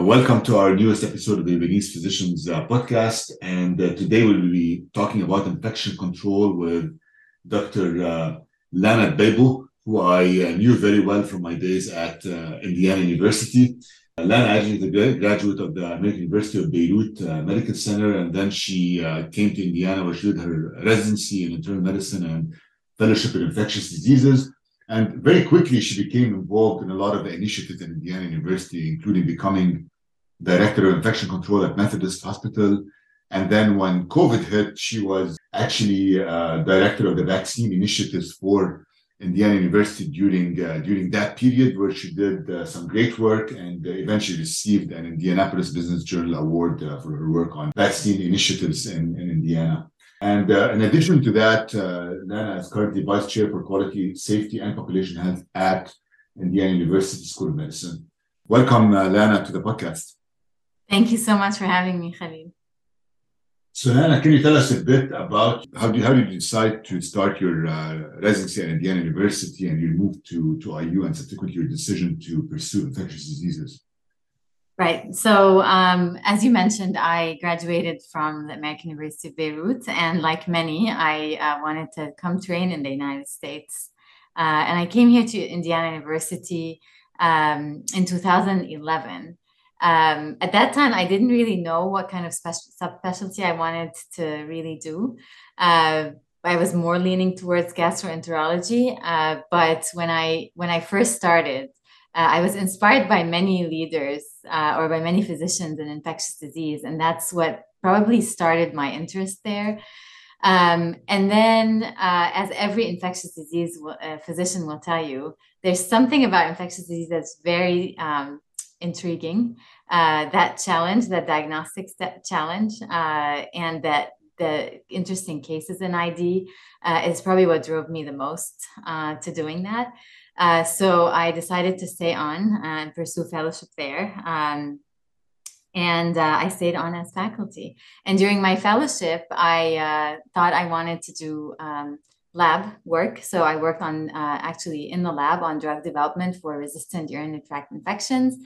Welcome to our newest episode of the Lebanese Physicians uh, Podcast. And uh, today we'll be talking about infection control with Dr. Uh, Lana Dbeibo, who I uh, knew very well from my days at uh, Indiana University. Uh, Lana actually is a graduate of the American University of Beirut Medical Center, and then she came to Indiana where she did her residency in internal medicine and fellowship in infectious diseases. And very quickly, she became involved in a lot of the initiatives at Indiana University, including becoming director of infection control at Methodist Hospital. And then when COVID hit, she was actually uh, director of the vaccine initiatives for Indiana University during uh, during that period, where she did uh, some great work and uh, eventually received an Indianapolis Business Journal award uh, for her work on vaccine initiatives in, in Indiana. And uh, in addition to that, Lana is currently vice chair for quality, safety, and population health at Indiana University School of Medicine. Welcome, Lana, to the podcast. Thank you so much for having me, Khalil. So, Lana, can you tell us a bit about how, do, how did you decide to start your uh, residency at Indiana University and you moved to, to IU and subsequently your decision to pursue infectious diseases? Right. So, um, as you mentioned, I graduated from the American University of Beirut, and like many, I uh, wanted to come train in the United States. Uh, and I came here to Indiana University um, in 2011 um, at that time, I didn't really know what kind of special subspecialty I wanted to really do. Uh, I was more leaning towards gastroenterology, uh, but when I when I first started, uh, I was inspired by many leaders uh, or by many physicians in infectious disease, and that's what probably started my interest there. Um, and then, uh, as every infectious disease w- uh, physician will tell you, there's something about infectious disease that's very um, intriguing. Uh, that challenge, that diagnostics challenge, uh, and that the interesting cases in ID uh, is probably what drove me the most uh, to doing that. Uh, so I decided to stay on and pursue fellowship there. Um, and uh, I stayed on as faculty. And during my fellowship, I thought I wanted to do um, lab work. So I worked on uh, actually in the lab on drug development for resistant urinary tract infections.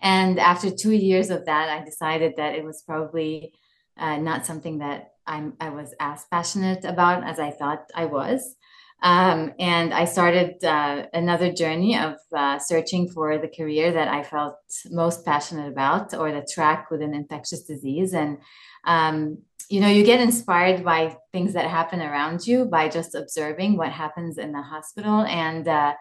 And after two years of that, I decided that it was probably uh, not something that I'm, I was as passionate about as I thought I was. Um, and I started uh, another journey of uh, searching for the career that I felt most passionate about or the track within infectious disease. And um, you know you get inspired by things that happen around you by just observing what happens in the hospital. And uh,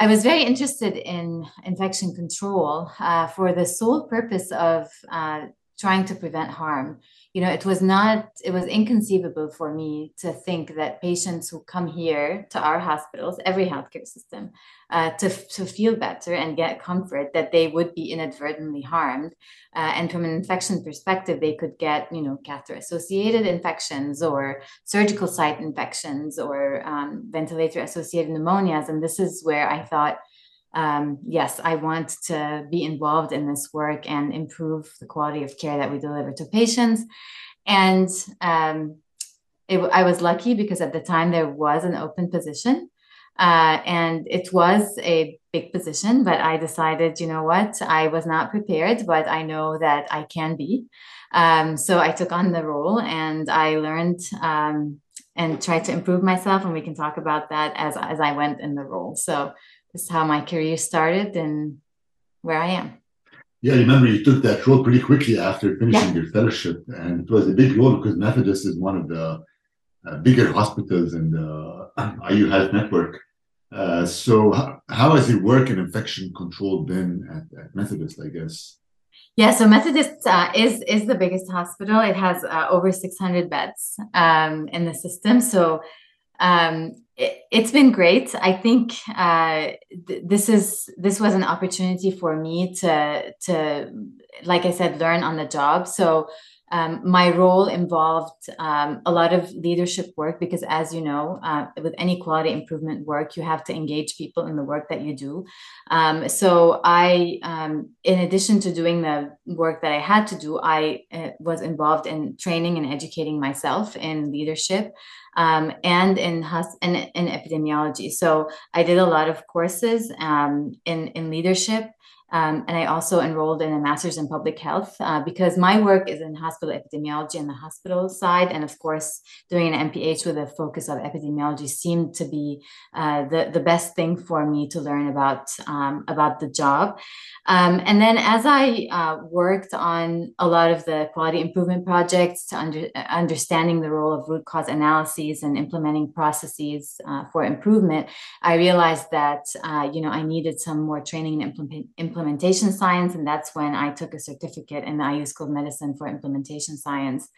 i was very interested in infection control uh, for the sole purpose of uh, trying to prevent harm. You know it was not it was inconceivable for me to think that patients who come here to our hospitals every healthcare system uh, to, to feel better and get comfort that they would be inadvertently harmed. Uh, and from an infection perspective they could get you know catheter associated infections or surgical site infections or um, ventilator associated pneumonias. And this is where i thought um, yes, I want to be involved in this work and improve the quality of care that we deliver to patients. And um, it, I was lucky because at the time there was an open position. Uh, and it was a big position, but I decided, you know what, I was not prepared, but I know that I can be. Um, so I took on the role and I learned um, and tried to improve myself. And we can talk about that as, as I went in the role. So this is how my career started and where I am. Yeah, I remember you took that role pretty quickly after finishing yeah. your fellowship, and it was a big role because Methodist is one of the uh, bigger hospitals in the IU Health Network. Uh, so, how, how, has your work in infection control been at, at Methodist? I guess. Yeah, so Methodist uh, is is the biggest hospital. It has uh, over 600 beds um, in the system. So um, it, has been great. I think uh, th- this is this was an opportunity for me to to, like I said, learn on the job. So um, my role involved um, a lot of leadership work because, as you know, uh, with any quality improvement work, you have to engage people in the work that you do. Um, so, I, um, in addition to doing the work that I had to do, I uh, was involved in training and educating myself in leadership um, and in, hus- in, in epidemiology. So, I did a lot of courses um, in in leadership Um, and I also enrolled in a master's in public health uh, because my work is in hospital epidemiology and the hospital side. And of course, doing an MPH with a focus of epidemiology seemed to be uh, the, the best thing for me to learn about, um, about the job. Um, and then as I uh, worked on a lot of the quality improvement projects to under, understanding the role of root cause analyses and implementing processes uh, for improvement, I realized that, uh, you know, I needed some more training and implement, implementation science. And that's when I took a certificate in the IU School of Medicine for implementation science.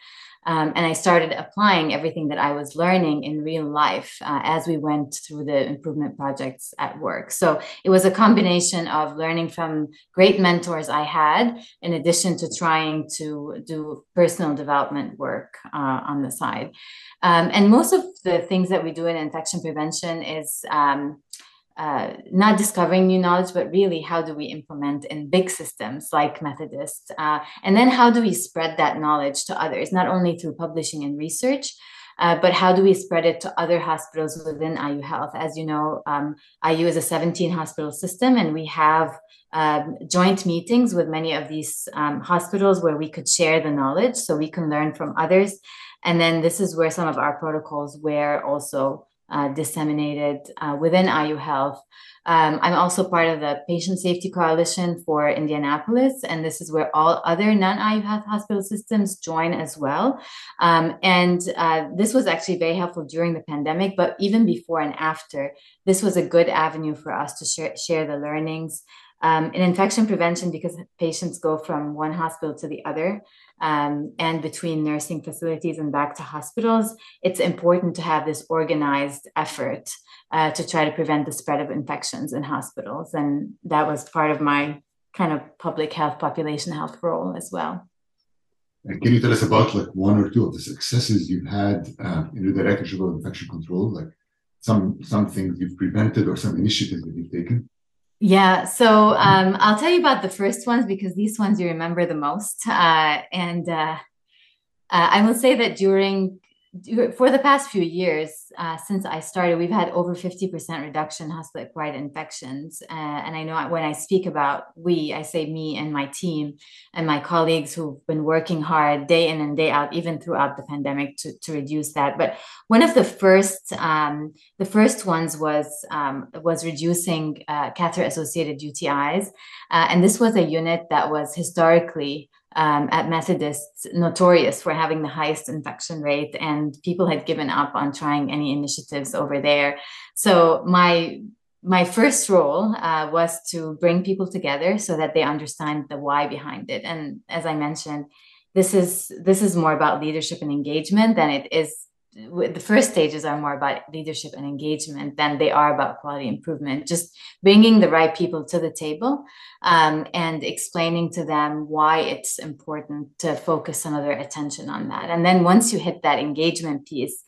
Um, and I started applying everything that I was learning in real life uh, as we went through the improvement projects at work. So it was a combination of learning from great mentors I had, in addition to trying to do personal development work uh, on the side. Um, and most of the things that we do in infection prevention is um, uh, not discovering new knowledge, but really how do we implement in big systems like Methodists? Uh, and then how do we spread that knowledge to others, not only through publishing and research, uh, but how do we spread it to other hospitals within IU Health? As you know, um, IU is a 17 hospital system, and we have um, joint meetings with many of these um, hospitals where we could share the knowledge so we can learn from others. And then this is where some of our protocols were also uh, disseminated uh, within IU Health. Um, I'm also part of the Patient Safety Coalition for Indianapolis, and this is where all other non IU Health hospital systems join as well. Um, and uh, this was actually very helpful during the pandemic, but even before and after, this was a good avenue for us to share, share the learnings. Um, in infection prevention, because patients go from one hospital to the other, um, and between nursing facilities and back to hospitals, it's important to have this organized effort uh, to try to prevent the spread of infections in hospitals. And that was part of my kind of public health, population health role as well. And can you tell us about like one or two of the successes you've had uh, in the directorship of infection control, like some some things you've prevented or some initiatives that you've taken? Yeah, so um, I'll tell you about the first ones because these ones you remember the most. Uh, and uh, uh, I will say that during for the past few years uh, since I started, we've had over 50% reduction in hospital acquired infections. Uh, and I know when I speak about we, I say me and my team and my colleagues who've been working hard day in and day out, even throughout the pandemic to, to reduce that. But one of the first, um, the first ones was, um, was reducing uh, catheter associated UTIs. Uh, and this was a unit that was historically um, at Methodists notorious for having the highest infection rate, and people had given up on trying any initiatives over there. So my my first role uh, was to bring people together so that they understand the why behind it. And as I mentioned, this is this is more about leadership and engagement than it is the first stages are more about leadership and engagement than they are about quality improvement just bringing the right people to the table um, and explaining to them why it's important to focus some of their attention on that and then once you hit that engagement piece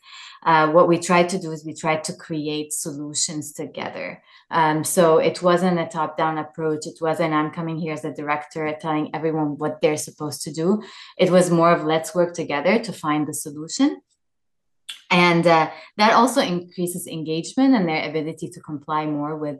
uh, what we tried to do is we tried to create solutions together. Um, so it wasn't a top down approach. It wasn't, I'm coming here as a director telling everyone what they're supposed to do. It was more of let's work together to find the solution and uh, that also increases engagement and their ability to comply more with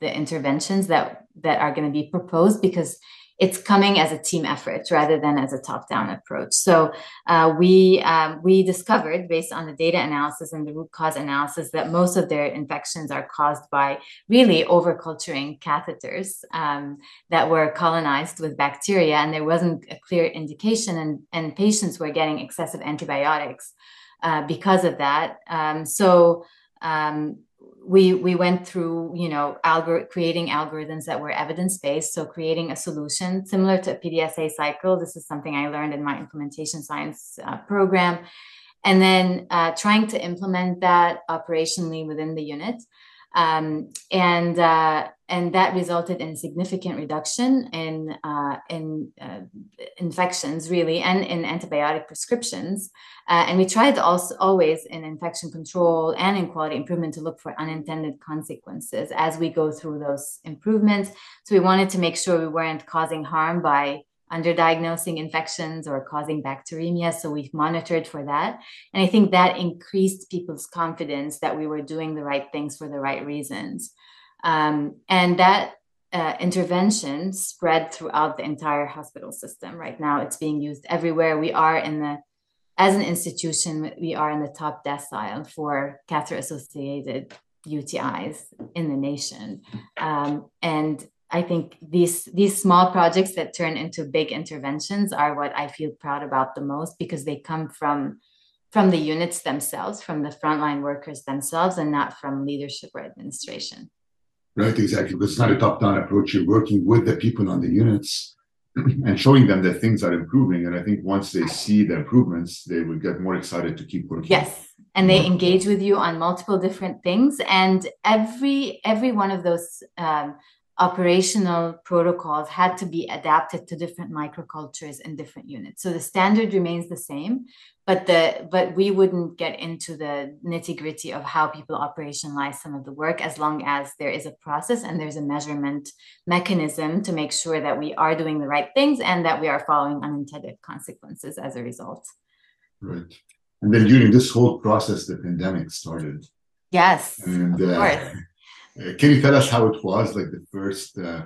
the interventions that that are going to be proposed because it's coming as a team effort rather than as a top-down approach. So uh, we um, we discovered, based on the data analysis and the root cause analysis, that most of their infections are caused by really overculturing catheters um, that were colonized with bacteria, and there wasn't a clear indication, and, and patients were getting excessive antibiotics uh, because of that. Um, so um, we we went through you know algor- creating algorithms that were evidence based. So creating a solution similar to a PDSA cycle. This is something I learned in my implementation science uh, program, and then uh, trying to implement that operationally within the unit. Um, and uh, and that resulted in significant reduction in uh, in uh, infections, really, and in antibiotic prescriptions. Uh, and we tried also always in infection control and in quality improvement to look for unintended consequences as we go through those improvements. So we wanted to make sure we weren't causing harm by underdiagnosing infections or causing bacteremia. So we've monitored for that. And I think that increased people's confidence that we were doing the right things for the right reasons. Um, and that uh, intervention spread throughout the entire hospital system. Right now, it's being used everywhere. We are in the, as an institution, we are in the top decile for catheter associated UTIs in the nation. Um, and I think these these small projects that turn into big interventions are what I feel proud about the most because they come from from the units themselves, from the frontline workers themselves, and not from leadership or administration. Right, exactly. Because it's not a top-down approach. You're working with the people on the units and showing them that things are improving. And I think once they see the improvements, they will get more excited to keep working. Yes. And they engage with you on multiple different things. And every every one of those um, operational protocols had to be adapted to different microcultures and different units. So the standard remains the same, but the but we wouldn't get into the nitty gritty of how people operationalize some of the work as long as there is a process and there's a measurement mechanism to make sure that we are doing the right things and that we are following unintended consequences as a result. Right. And then during this whole process, the pandemic started. Yes. And uh, uh, can you tell us how it was, like the first uh,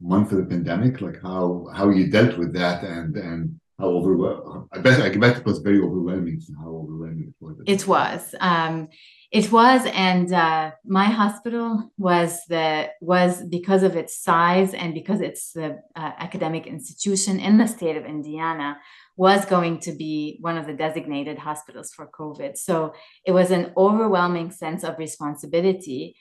month of the pandemic, like how how you dealt with that, and and how overwhelming? I bet I bet it was very overwhelming. How overwhelming it was. It was. Um, it was, and uh, my hospital was the was because of its size and because it's the uh, academic institution in the state of Indiana was going to be one of the designated hospitals for COVID. So it was an overwhelming sense of responsibility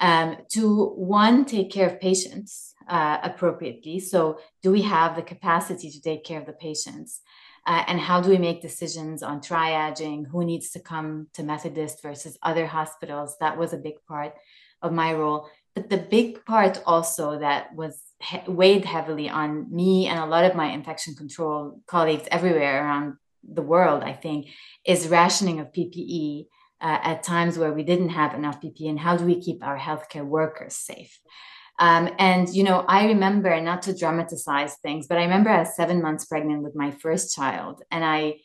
um, to one take care of patients uh, appropriately. So do we have the capacity to take care of the patients? Uh, and how do we make decisions on triaging? Who needs to come to methodist versus other hospitals? That was a big part of my role. But the big part also that was he- weighed heavily on me and a lot of my infection control colleagues everywhere around the world i think is rationing of ppe uh, at times where we didn't have enough PPE and how do we keep our healthcare workers safe? Um, and, you know, I remember not to dramatize things, but I remember I was seven months pregnant with my first child. And I,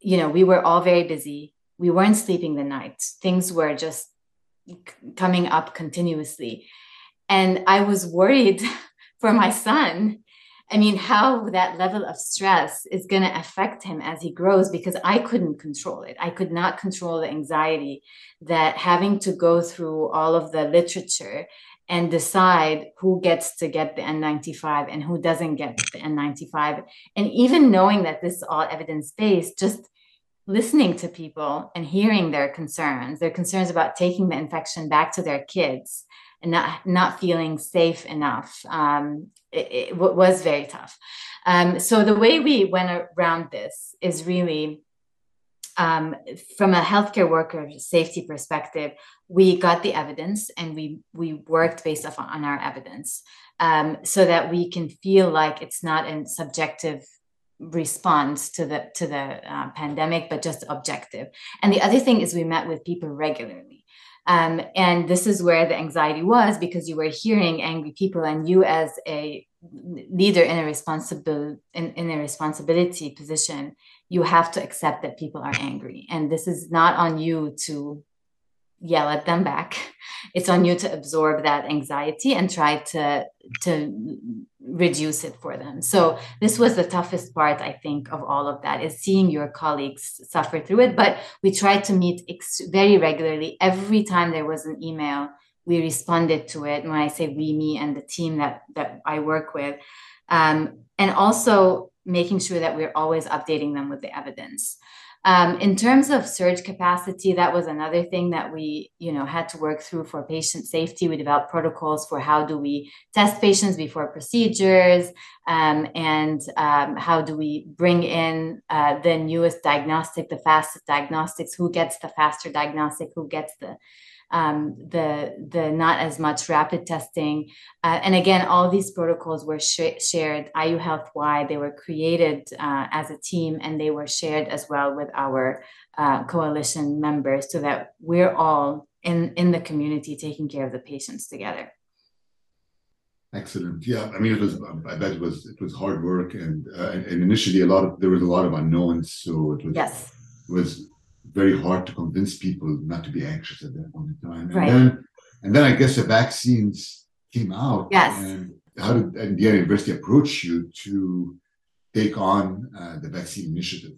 you know, we were all very busy. We weren't sleeping the night. Things were just coming up continuously. And I was worried for my son I mean, how that level of stress is going to affect him as he grows because I couldn't control it. I could not control the anxiety that having to go through all of the literature and decide who gets to get the N95 and who doesn't get the N95. And even knowing that this is all evidence based, just listening to people and hearing their concerns, their concerns about taking the infection back to their kids and not not feeling safe enough um, it, it, was very tough. Um, so the way we went around this is really um, from a healthcare worker safety perspective we got the evidence and we we worked based off on our evidence um, so that we can feel like it's not a subjective response to the to the uh, pandemic but just objective. And the other thing is we met with people regularly um, and this is where the anxiety was because you were hearing angry people, and you, as a leader in a responsible in, in a responsibility position, you have to accept that people are angry, and this is not on you to yell at them back. It's on you to absorb that anxiety and try to to reduce it for them. So this was the toughest part i think of all of that is seeing your colleagues suffer through it. But we tried to meet ex- very regularly. Every time there was an email we responded to it. When i say we me and the team that that i work with um, and also making sure that we're always updating them with the evidence um, in terms of surge capacity, that was another thing that we, you know, had to work through for patient safety. We developed protocols for how do we test patients before procedures, um, and um, how do we bring in uh, the newest diagnostic, the fastest diagnostics, who gets the faster diagnostic, who gets the um, the the not as much rapid testing, uh, and again, all these protocols were sh- shared IU Health wide. They were created uh, as a team, and they were shared as well with our uh, coalition members, so that we're all in in the community taking care of the patients together. Excellent. Yeah, I mean, it was. I bet it was. It was hard work, and uh, and, and initially, a lot of there was a lot of unknowns. So it was. Yes. It was very hard to convince people not to be anxious at that point in time. Right. And then, and then I guess the vaccines came out. Yes. And how did Indiana University approach you to take on uh, the vaccine initiative?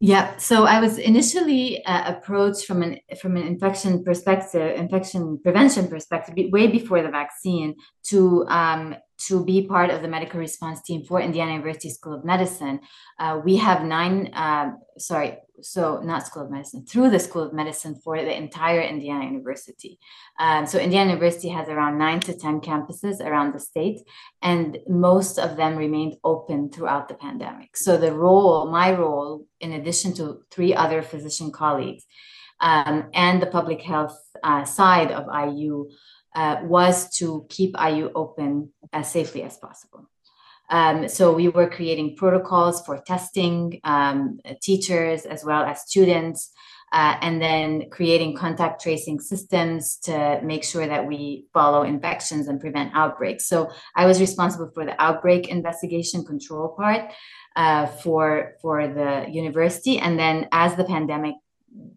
Yeah, so I was initially uh, approached from an from an infection perspective, infection prevention perspective, way before the vaccine, to um, to be part of the medical response team for Indiana University School of Medicine. Uh, we have nine, uh, sorry, so not School of Medicine, through the School of Medicine for the entire Indiana University. Um, so Indiana University has around nine to 10 campuses around the state, and most of them remained open throughout the pandemic. So the role, my role, in addition to three other physician colleagues, um, and the public health uh, side of IU uh, was to keep IU open as safely as possible. Um, so we were creating protocols for testing um, teachers as well as students, uh, and then creating contact tracing systems to make sure that we follow infections and prevent outbreaks. So I was responsible for the outbreak investigation control part uh, for for the university, and then as the pandemic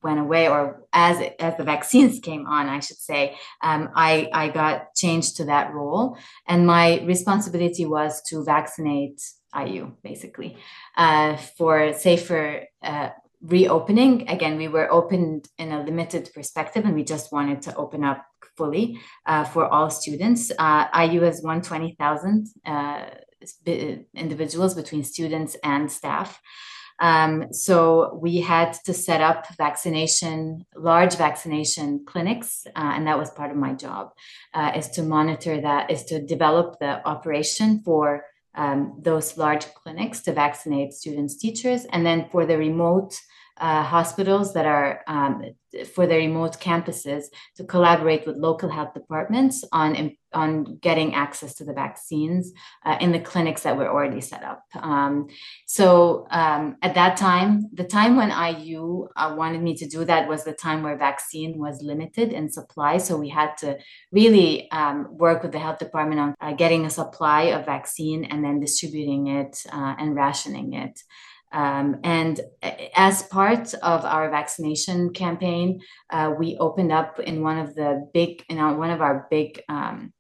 went away or as as the vaccines came on i should say um, i i got changed to that role. And my responsibility was to vaccinate iu basically uh, for safer uh, reopening. Again we were opened in a limited perspective and we just wanted to open up fully uh, for all students. Uh, iu has 120000 uh, individuals between students and staff um, so we had to set up vaccination, large vaccination clinics, uh, and that was part of my job, uh, is to monitor that, is to develop the operation for um, those large clinics to vaccinate students, teachers, and then for the remote uh, hospitals that are um, for the remote campuses to collaborate with local health departments on on getting access to the vaccines uh, in the clinics that were already set up. Um, so um, at that time, the time when IU uh, wanted me to do that was the time where vaccine was limited in supply. So we had to really um, work with the health department on uh, getting a supply of vaccine and then distributing it uh, and rationing it. Um, and as part of our vaccination campaign, uh, we opened up in one of the big, in our, one of our big um,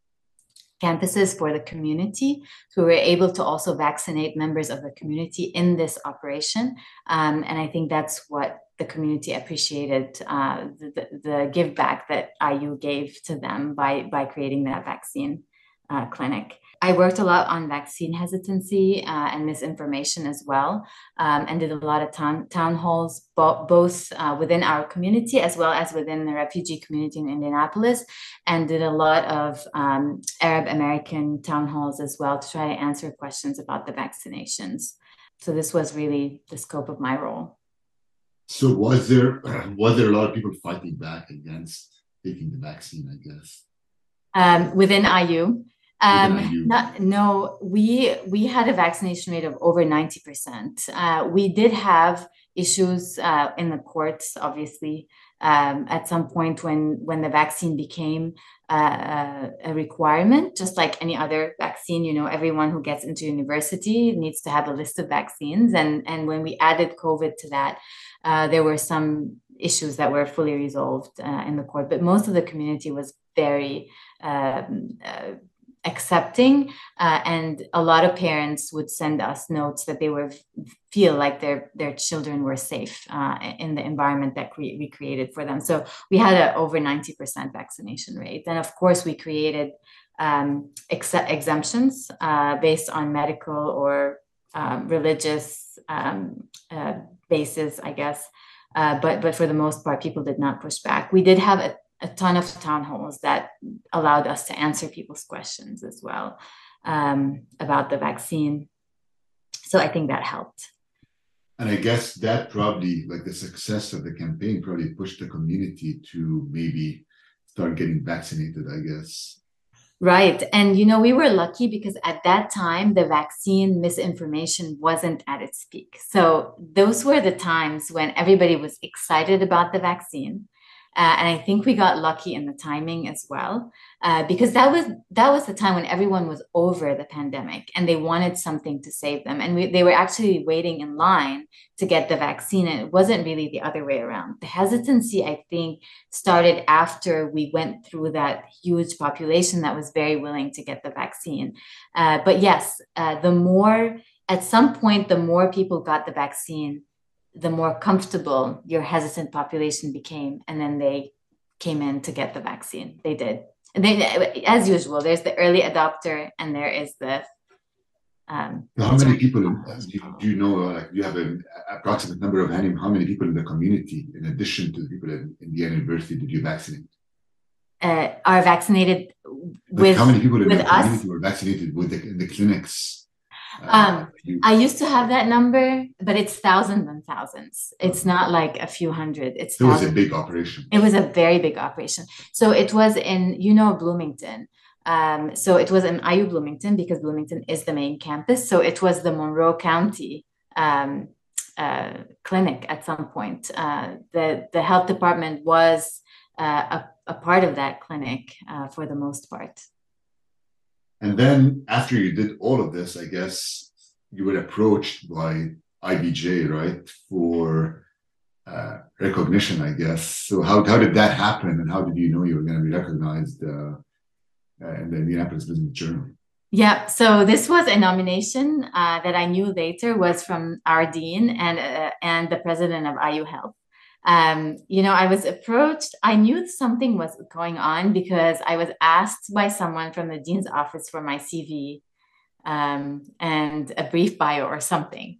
campuses for the community. So we were able to also vaccinate members of the community in this operation. Um, and I think that's what the community appreciated uh, the, the, the, give back that IU gave to them by, by creating that vaccine uh, clinic. I worked a lot on vaccine hesitancy uh, and misinformation as well, um, and did a lot of town, town halls, bo- both uh, within our community as well as within the refugee community in Indianapolis, and did a lot of um, Arab American town halls as well to try to answer questions about the vaccinations. So this was really the scope of my role. So was there was there a lot of people fighting back against taking the vaccine? I guess um, within IU. Um, not, no, we we had a vaccination rate of over ninety percent. Uh, we did have issues uh, in the courts, obviously, um, at some point when when the vaccine became uh, a requirement, just like any other vaccine. You know, everyone who gets into university needs to have a list of vaccines, and and when we added COVID to that, uh, there were some issues that were fully resolved uh, in the court. But most of the community was very um, uh, accepting uh, and a lot of parents would send us notes that they were feel like their their children were safe uh, in the environment that we created for them. So we had an over 90% vaccination rate. And of course we created um, ex- exemptions uh, based on medical or um, religious um, uh, basis i guess. Uh, but but for the most part people did not push back. We did have a a ton of town halls that allowed us to answer people's questions as well um, about the vaccine. So I think that helped. And I guess that probably, like the success of the campaign, probably pushed the community to maybe start getting vaccinated, I guess. Right. And, you know, we were lucky because at that time, the vaccine misinformation wasn't at its peak. So those were the times when everybody was excited about the vaccine Uh, and I think we got lucky in the timing as well, uh, because that was that was the time when everyone was over the pandemic and they wanted something to save them, and we, they were actually waiting in line to get the vaccine, and it wasn't really the other way around. The hesitancy, I think, started after we went through that huge population that was very willing to get the vaccine. Uh, but yes, uh, the more at some point, the more people got the vaccine, the more comfortable your hesitant population became and then they came in to get the vaccine. They did. And they as usual there's the early adopter and there is the um, how many people do you, do you know uh, you have an approximate number of how many people in the community in addition to the people in indiana university did you vaccinate? Uh, are vaccinated with how many people in the us? community were vaccinated with the, in the clinics um, I used to have that number, but it's thousands and thousands. It's not like a few hundred. It's it was a big operation. It was a very big operation. So it was in, you know, Bloomington. Um, so it was in IU Bloomington because Bloomington is the main campus. So it was the Monroe County um, uh, clinic at some point. Uh, the the health department was uh, a, a part of that clinic uh, for the most part. And then after you did all of this, I guess you were approached by IBJ, right, for uh, recognition, I guess. So how, how did that happen and how did you know you were going to be recognized uh, uh, in the Indianapolis Business Journal? Yeah, so this was a nomination uh, that I knew later was from our dean and uh, and the president of IU Health um, you know, I was approached. I knew something was going on because I was asked by someone from the dean's office for my CV um, and a brief bio or something.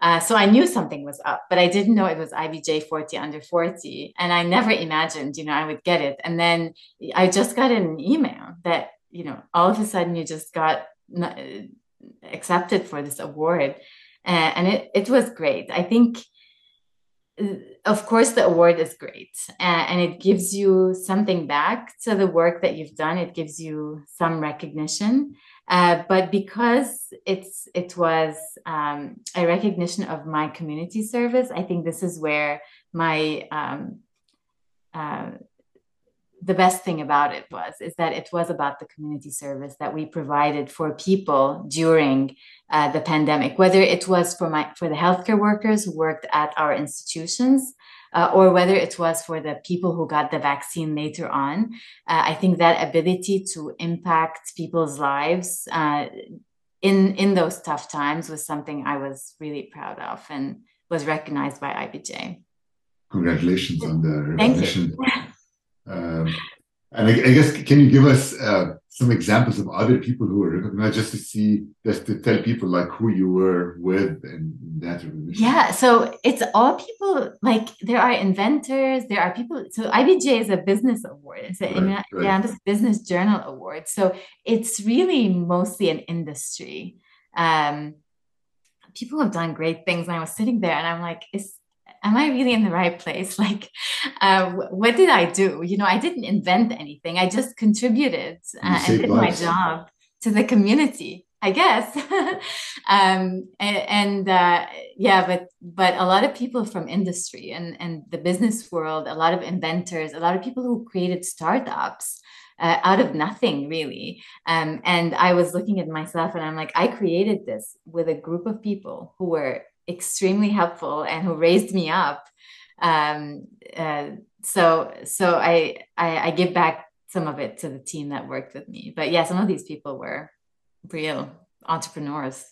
Uh, so I knew something was up, but I didn't know it was IBJ 40 under 40. And I never imagined, you know, I would get it. And then I just got an email that, you know, all of a sudden you just got accepted for this award. Uh, and it, it was great. I think of course the award is great and it gives you something back to the work that you've done. It gives you some recognition uh, but because it's it was um, a recognition of my community service i think this is where my um, uh, the best thing about it was is that it was about the community service that we provided for people during uh, the pandemic. Whether it was for my for the healthcare workers who worked at our institutions uh, or whether it was for the people who got the vaccine later on uh, i think that ability to impact people's lives uh, in in those tough times was something i was really proud of and was recognized by ibj congratulations on the recognition um, and I, I, guess can you give us uh, some examples of other people who were recognized, just to see, just to tell people like who you were with and that recognition? Yeah, so it's all people like there are inventors, there are people. So IBJ is a business award. It's a right, right. Business Journal Award. So it's really mostly an industry. Um, people have done great things, and I was sitting there, and I'm like, is am I really in the right place? Like, uh, what did I do? You know, I didn't invent anything. I just contributed uh, and did lives. my job to the community, I guess. um, and, and uh, yeah, but but a lot of people from industry and and the business world, a lot of inventors, a lot of people who created startups. Uh, out of nothing really um, and i was looking at myself and i'm like i created this with a group of people who were extremely helpful and who raised me up. Um, uh, so so I, I, I give back some of it to the team that worked with me. But yeah, some of these people were real entrepreneurs.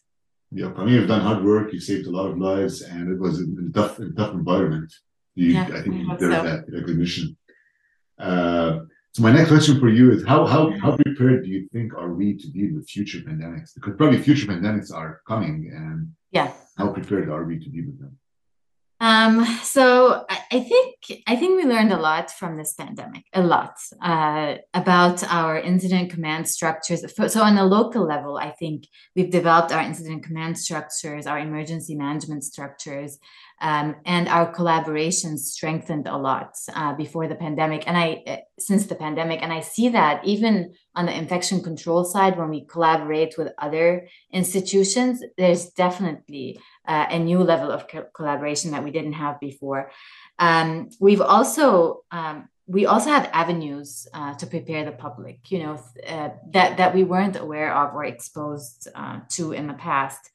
Yeah, I mean, you've done hard work. You saved a lot of lives, and it was a tough, a tough environment. You, yeah, I think you deserve so. that recognition. Uh, so my next question for you is how how how prepared do you think are we to deal with future pandemics? Because probably future pandemics are coming, and yeah, how prepared are we to deal with them? Um, so I, I, think I think we learned a lot from this pandemic, a lot uh, about our incident command structures. So on a local level, I think we've developed our incident command structures, our emergency management structures, um, and our collaboration strengthened a lot uh, before the pandemic and i uh, since the pandemic and i see that even on the infection control side when we collaborate with other institutions there's definitely uh, a new level of co- collaboration that we didn't have before um, we've also um, we also have avenues uh, to prepare the public, you know, uh, that that we weren't aware of or exposed uh, to in the past.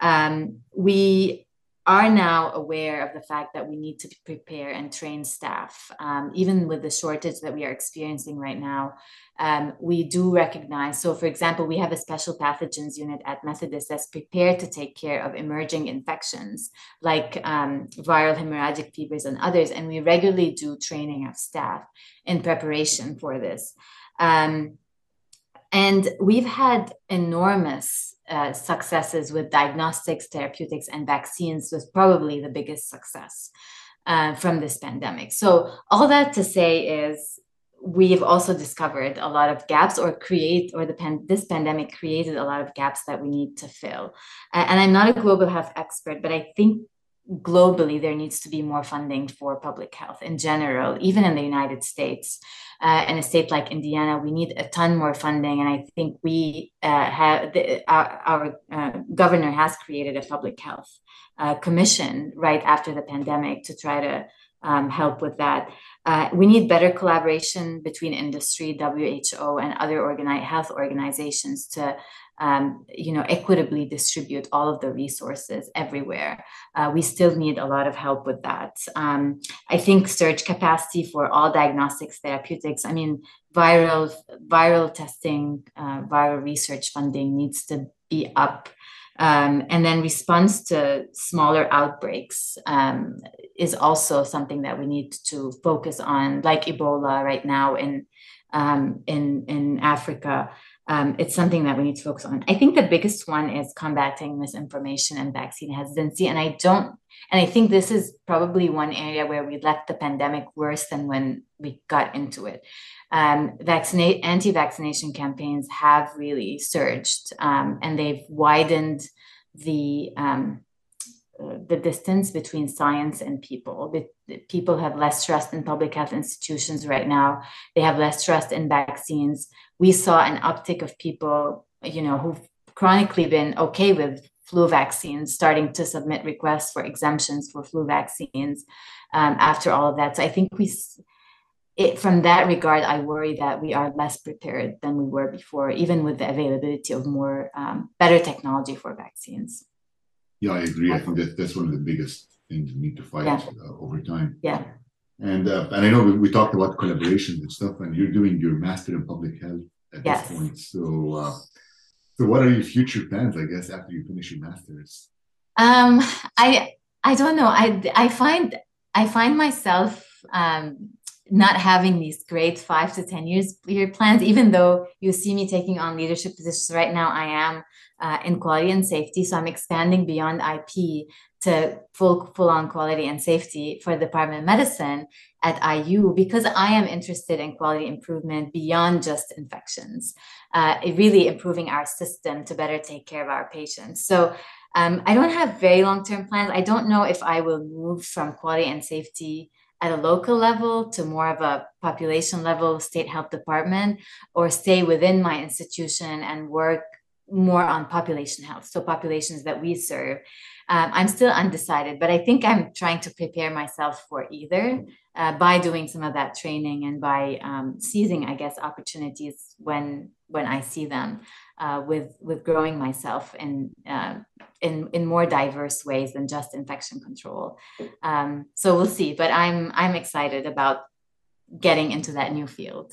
Um, we are now aware of the fact that we need to prepare and train staff, um, even with the shortage that we are experiencing right now. Um, we do recognize. So, for example, we have a special pathogens unit at Methodist that's prepared to take care of emerging infections like um, viral hemorrhagic fevers and others. And we regularly do training of staff in preparation for this. Um, and we've had enormous uh, successes with diagnostics, therapeutics, and vaccines was probably the biggest success uh, from this pandemic. So, all that to say is we've also discovered a lot of gaps or create or the pan, this pandemic created a lot of gaps that we need to fill and i'm not a global health expert but i think globally there needs to be more funding for public health in general even in the united states uh, in a state like indiana we need a ton more funding. And i think we uh, have the, our, our uh, governor has created a public health uh, commission right after the pandemic to try to um, help with that. Uh, we need better collaboration between industry who and other organi- health organizations to um, you know, equitably distribute all of the resources everywhere. Uh, we still need a lot of help with that. Um, I think surge capacity for all diagnostics therapeutics. I mean, viral viral testing, uh, viral research funding needs to be up. Um, and then response to smaller outbreaks um, is also something that we need to focus on, like Ebola right now in um, in in Africa um, it's something that we need to focus on. I think the biggest one is combating misinformation and vaccine hesitancy. And I don't, and I think this is probably one area where we left the pandemic worse than when we got into it. Um, vaccinate, anti-vaccination campaigns have really surged, um, and they've widened the um, the distance between science and people. People have less trust in public health institutions right now. They have less trust in vaccines. We saw an uptick of people, you know, who've chronically been okay with flu vaccines, starting to submit requests for exemptions for flu vaccines um, after all of that. So I think we, it, from that regard, I worry that we are less prepared than we were before, even with the availability of more um, better technology for vaccines. Yeah, I agree. I think that that's one of the biggest things we need to fight yeah. uh, over time. Yeah. And uh, and I know we, we, talked about collaborations and stuff, and you're doing your master in public health at yes. this point. So, uh, so what are your future plans? I guess after you finish your masters. Um, I I don't know. I I find I find myself um not having these great five to ten years year plans even though you see me taking on leadership positions right now i am uh, in quality and safety. So i'm expanding beyond ip to full full on quality and safety for the department of medicine at iu because i am interested in quality improvement beyond just infections uh, really improving our system to better take care of our patients. So um, i don't have very long term plans. I don't know if i will move from quality and safety at a local level to more of a population level state health department or stay within my institution and work more on population health. So populations that we serve um, i'm still undecided but i think i'm trying to prepare myself for either uh, by doing some of that training and by um, seizing i guess opportunities when when i see them uh, with with growing myself in uh, in in more diverse ways than just infection control. Um, so we'll see, but I'm I'm excited about getting into that new field.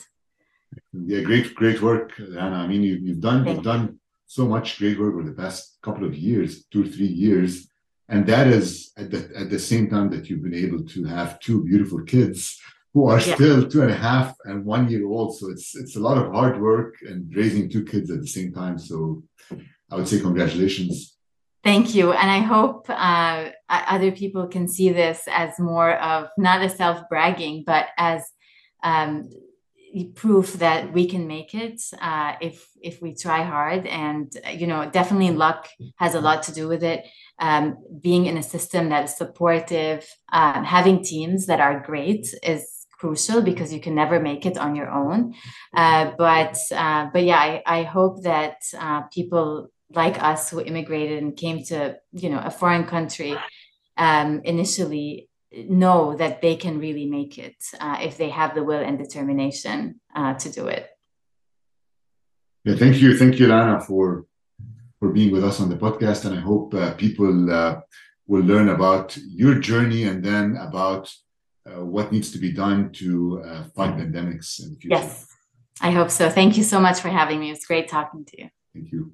Yeah, great great work, Anna. I mean, you, you've done Thank you've you. done so much great work over the past couple of years, two or three years, and that is at the at the same time that you've been able to have two beautiful kids who are yeah. still two and a half and one year old. So it's it's a lot of hard work and raising two kids at the same time. So I would say congratulations. Thank you. And I hope uh, other people can see this as more of not a self bragging, but as um, proof that we can make it uh, if if we try hard. And you know, definitely luck has a lot to do with it. Um, being in a system that is supportive, um, having teams that are great is crucial because you can never make it on your own. Uh, but uh, but yeah, I, I hope that uh, people like us who immigrated and came to you know a foreign country um, initially know that they can really make it uh, if they have the will and determination uh, to do it. Yeah, thank you, thank you, Lana, for for being with us on the podcast, and I hope uh, people uh, will learn about your journey and then about uh, what needs to be done to uh, fight pandemics in the future. Yes, I hope so. Thank you so much for having me. It was great talking to you. Thank you.